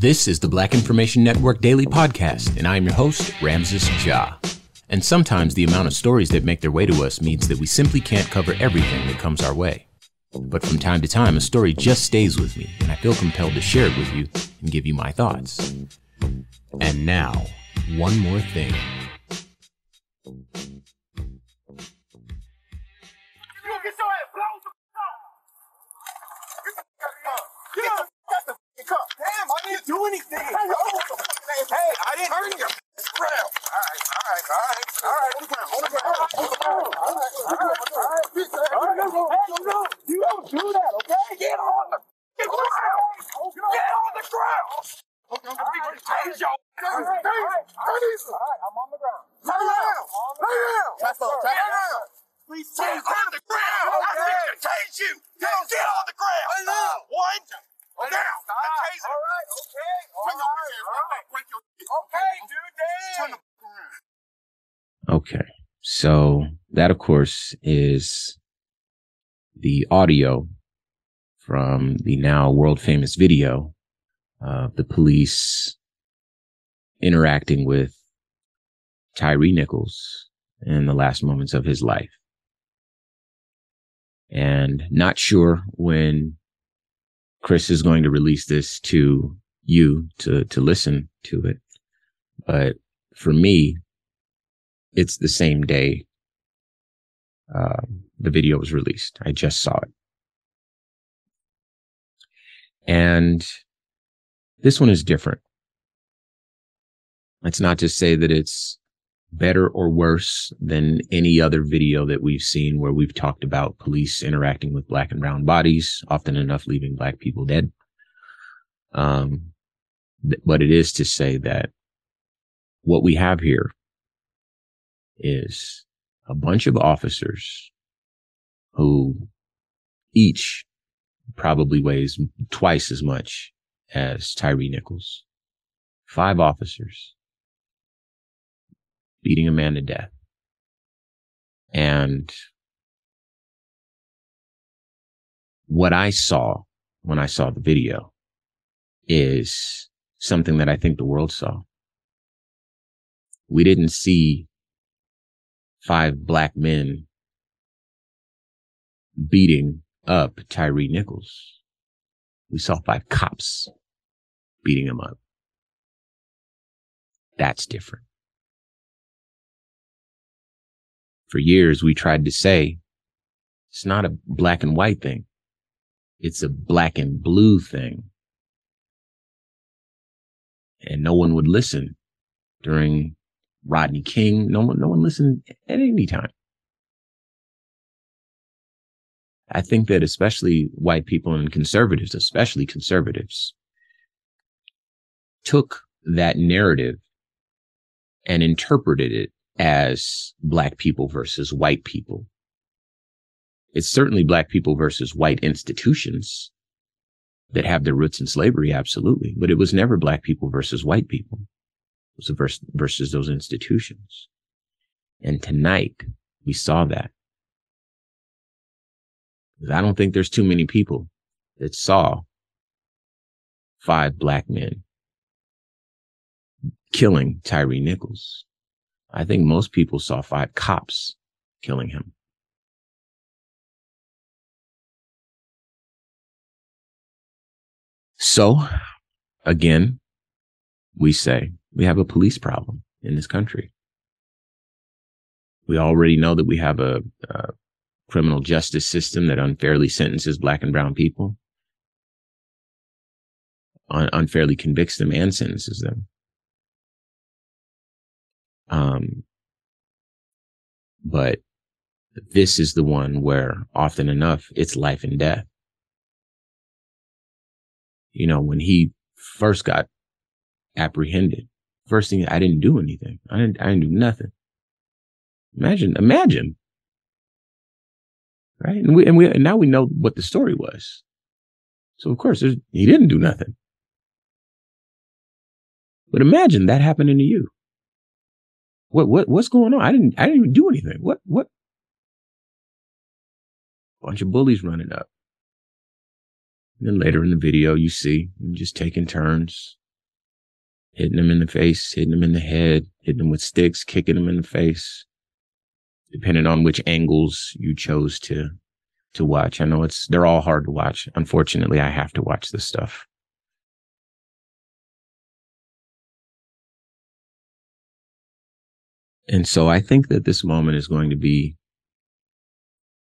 This is the Black Information Network Daily Podcast, and I am your host, Ramses Ja. And sometimes the amount of stories that make their way to us means that we simply can't cover everything that comes our way. But from time to time, a story just stays with me, and I feel compelled to share it with you and give you my thoughts. And now, one more thing. I'm going to change y'all. All right, all right, all right, I'm on the ground. Lay down, lay down. Tap up, tap down. Please Get on the ground. I need to change you. Get on the ground. I know. One. Now, Now. I taser. All right, okay. All Turn your right, bitch ass all right right. back. Break your Okay, dude, Turn damn. the Okay. So that, of course, is the audio from the now world famous video of the police interacting with Tyre Nichols in the last moments of his life. And not sure when Chris is going to release this to you to, to listen to it. But for me, it's the same day uh, the video was released. I just saw it. And this one is different. Let's not just say that it's better or worse than any other video that we've seen where we've talked about police interacting with black and brown bodies, often enough leaving black people dead. Um, th- but it is to say that what we have here is a bunch of officers who each probably weighs twice as much as Tyre Nichols. Five officers beating a man to death. And what I saw when I saw the video is something that I think the world saw. We didn't see five black men beating up Tyre Nichols. We saw five cops beating him up. That's different. For years, we tried to say it's not a black and white thing. It's a black and blue thing. And no one would listen during Rodney King. No one, no one listened at any time. I think that especially white people and conservatives, especially conservatives, took that narrative and interpreted it as black people versus white people. It's certainly black people versus white institutions that have their roots in slavery, absolutely. But it was never black people versus white people. It was versus, versus those institutions. And tonight we saw that. I don't think there's too many people that saw five black men killing Tyre Nichols. I think most people saw five cops killing him. So, again, we say we have a police problem in this country. We already know that we have a, a criminal justice system that unfairly sentences black and brown people, un- unfairly convicts them and sentences them. Um, but this is the one where often enough it's life and death. You know, when he first got apprehended, first thing I didn't do anything. I didn't I didn't do nothing. Imagine, imagine. Right. And we and we and now we know what the story was. So of course he didn't do nothing. But imagine that happening to you. What what what's going on? I didn't I didn't even do anything. What what? Bunch of bullies running up. And then later in the video, you see them just taking turns, hitting them in the face, hitting them in the head, hitting them with sticks, kicking them in the face, depending on which angles you chose to to watch. I know it's they're all hard to watch. Unfortunately, I have to watch this stuff. And so I think that this moment is going to be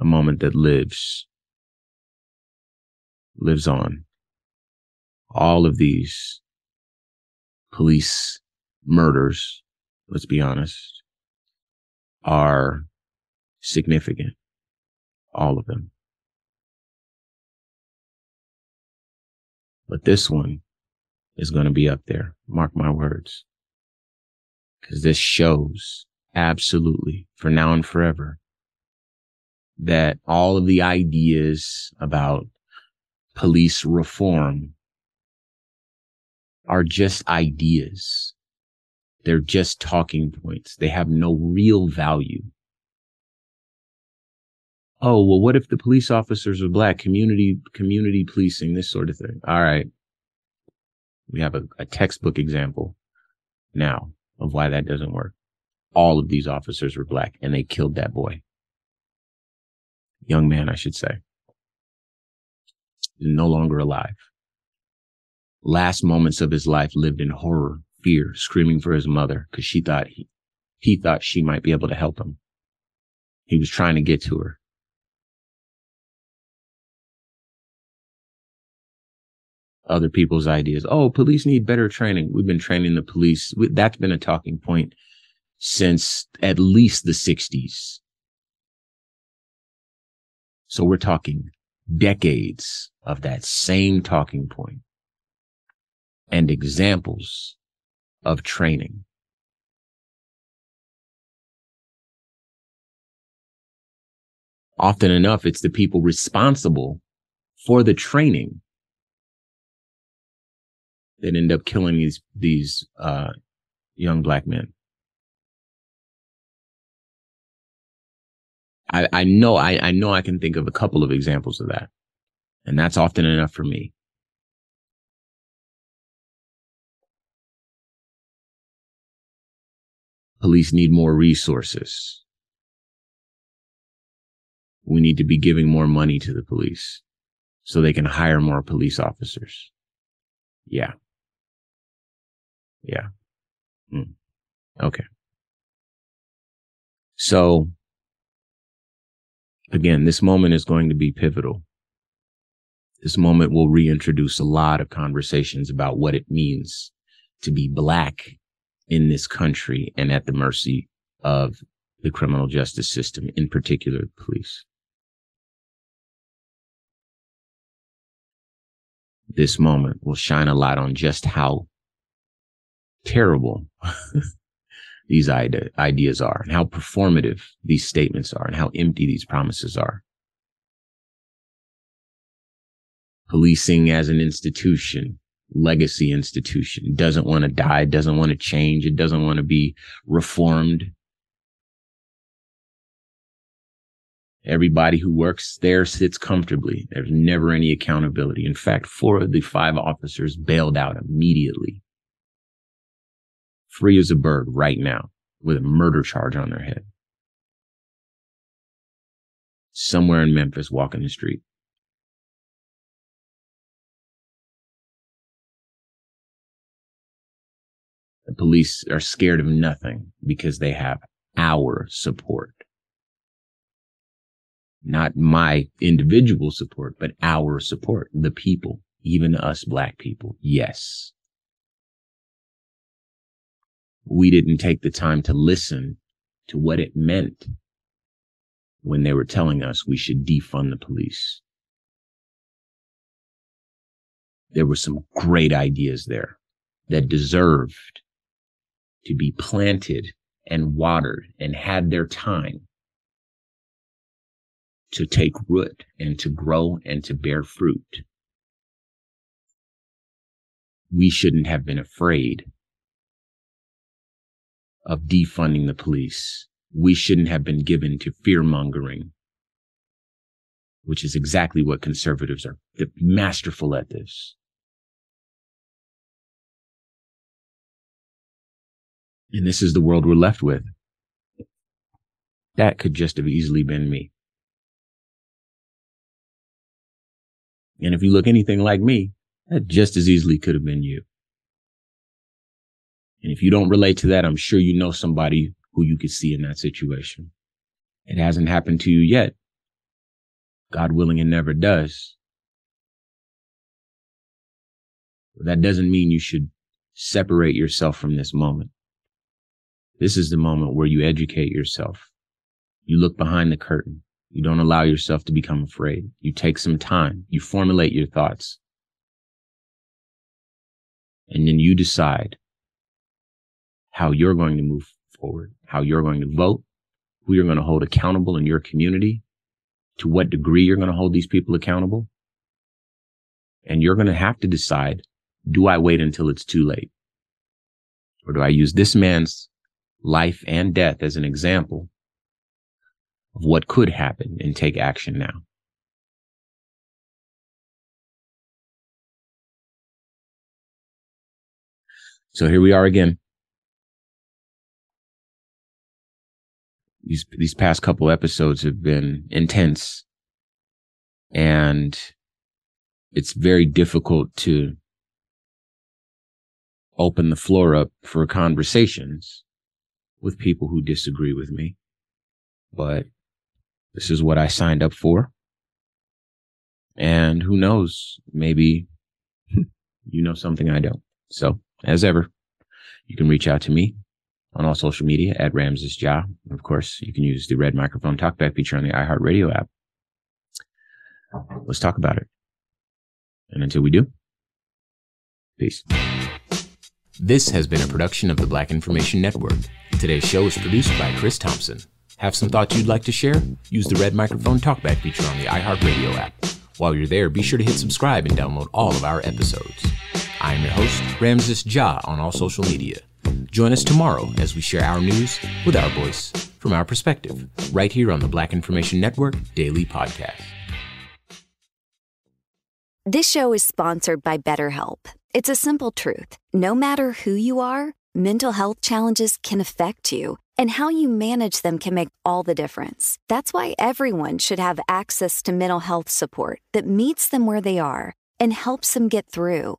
a moment that lives, lives on. All of these police murders, let's be honest, are significant. All of them. But this one is going to be up there. Mark my words because this shows absolutely for now and forever that all of the ideas about police reform are just ideas. They're just talking points. They have no real value. Oh, well, what if the police officers are black? Community, community policing, this sort of thing. All right. We have a, a textbook example now of why that doesn't work. All of these officers were black and they killed that boy. Young man, I should say. No longer alive. Last moments of his life lived in horror, fear, screaming for his mother because she thought he, he thought she might be able to help him. He was trying to get to her. Other people's ideas. Oh, police need better training. We've been training the police. That's been a talking point since at least the 60s. So we're talking decades of that same talking point and examples of training. Often enough, it's the people responsible for the training that end up killing these these uh, young black men. I, I know I, I know I can think of a couple of examples of that. And that's often enough for me. Police need more resources. We need to be giving more money to the police so they can hire more police officers. Yeah. Yeah. Mm. Okay. So again, this moment is going to be pivotal. This moment will reintroduce a lot of conversations about what it means to be black in this country and at the mercy of the criminal justice system, in particular, the police. This moment will shine a light on just how terrible these ide- ideas are and how performative these statements are and how empty these promises are. Policing as an institution, legacy institution, doesn't want to die, doesn't want to change, it doesn't want to be reformed. Everybody who works there sits comfortably. There's never any accountability. In fact, four of the five officers bailed out immediately. Free as a bird right now with a murder charge on their head. Somewhere in Memphis, walking the street. The police are scared of nothing because they have our support. Not my individual support, but our support, the people, even us black people. Yes. We didn't take the time to listen to what it meant when they were telling us we should defund the police. There were some great ideas there that deserved to be planted and watered and had their time to take root and to grow and to bear fruit. We shouldn't have been afraid of defunding the police. We shouldn't have been given to fear mongering, which is exactly what conservatives are. They're masterful at this. And this is the world we're left with. That could just have easily been me. And if you look anything like me, that just as easily could have been you. And if you don't relate to that, I'm sure you know somebody who you could see in that situation. It hasn't happened to you yet. God willing, it never does. But that doesn't mean you should separate yourself from this moment. This is the moment where you educate yourself. You look behind the curtain. You don't allow yourself to become afraid. You take some time. You formulate your thoughts. And then you decide how you're going to move forward, how you're going to vote, who you're going to hold accountable in your community, to what degree you're going to hold these people accountable. And you're going to have to decide, do I wait until it's too late? Or do I use this man's life and death as an example of what could happen and take action now. So here we are again. These, these past couple episodes have been intense and it's very difficult to open the floor up for conversations with people who disagree with me. But this is what I signed up for. And who knows, maybe you know something I don't. So as ever, you can reach out to me on all social media at Ramses Ja. Of course, you can use the red microphone talkback feature on the iHeartRadio app. Let's talk about it. And until we do, peace. This has been a production of the Black Information Network. Today's show is produced by Chris Thompson. Have some thoughts you'd like to share? Use the red microphone talkback feature on the iHeartRadio app. While you're there, be sure to hit subscribe and download all of our episodes. I am your host, Ramses Ja, on all social media. Join us tomorrow as we share our news with our voice, from our perspective, right here on the Black Information Network Daily Podcast. This show is sponsored by BetterHelp. It's a simple truth. No matter who you are, mental health challenges can affect you, and how you manage them can make all the difference. That's why everyone should have access to mental health support that meets them where they are and helps them get through.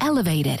elevated.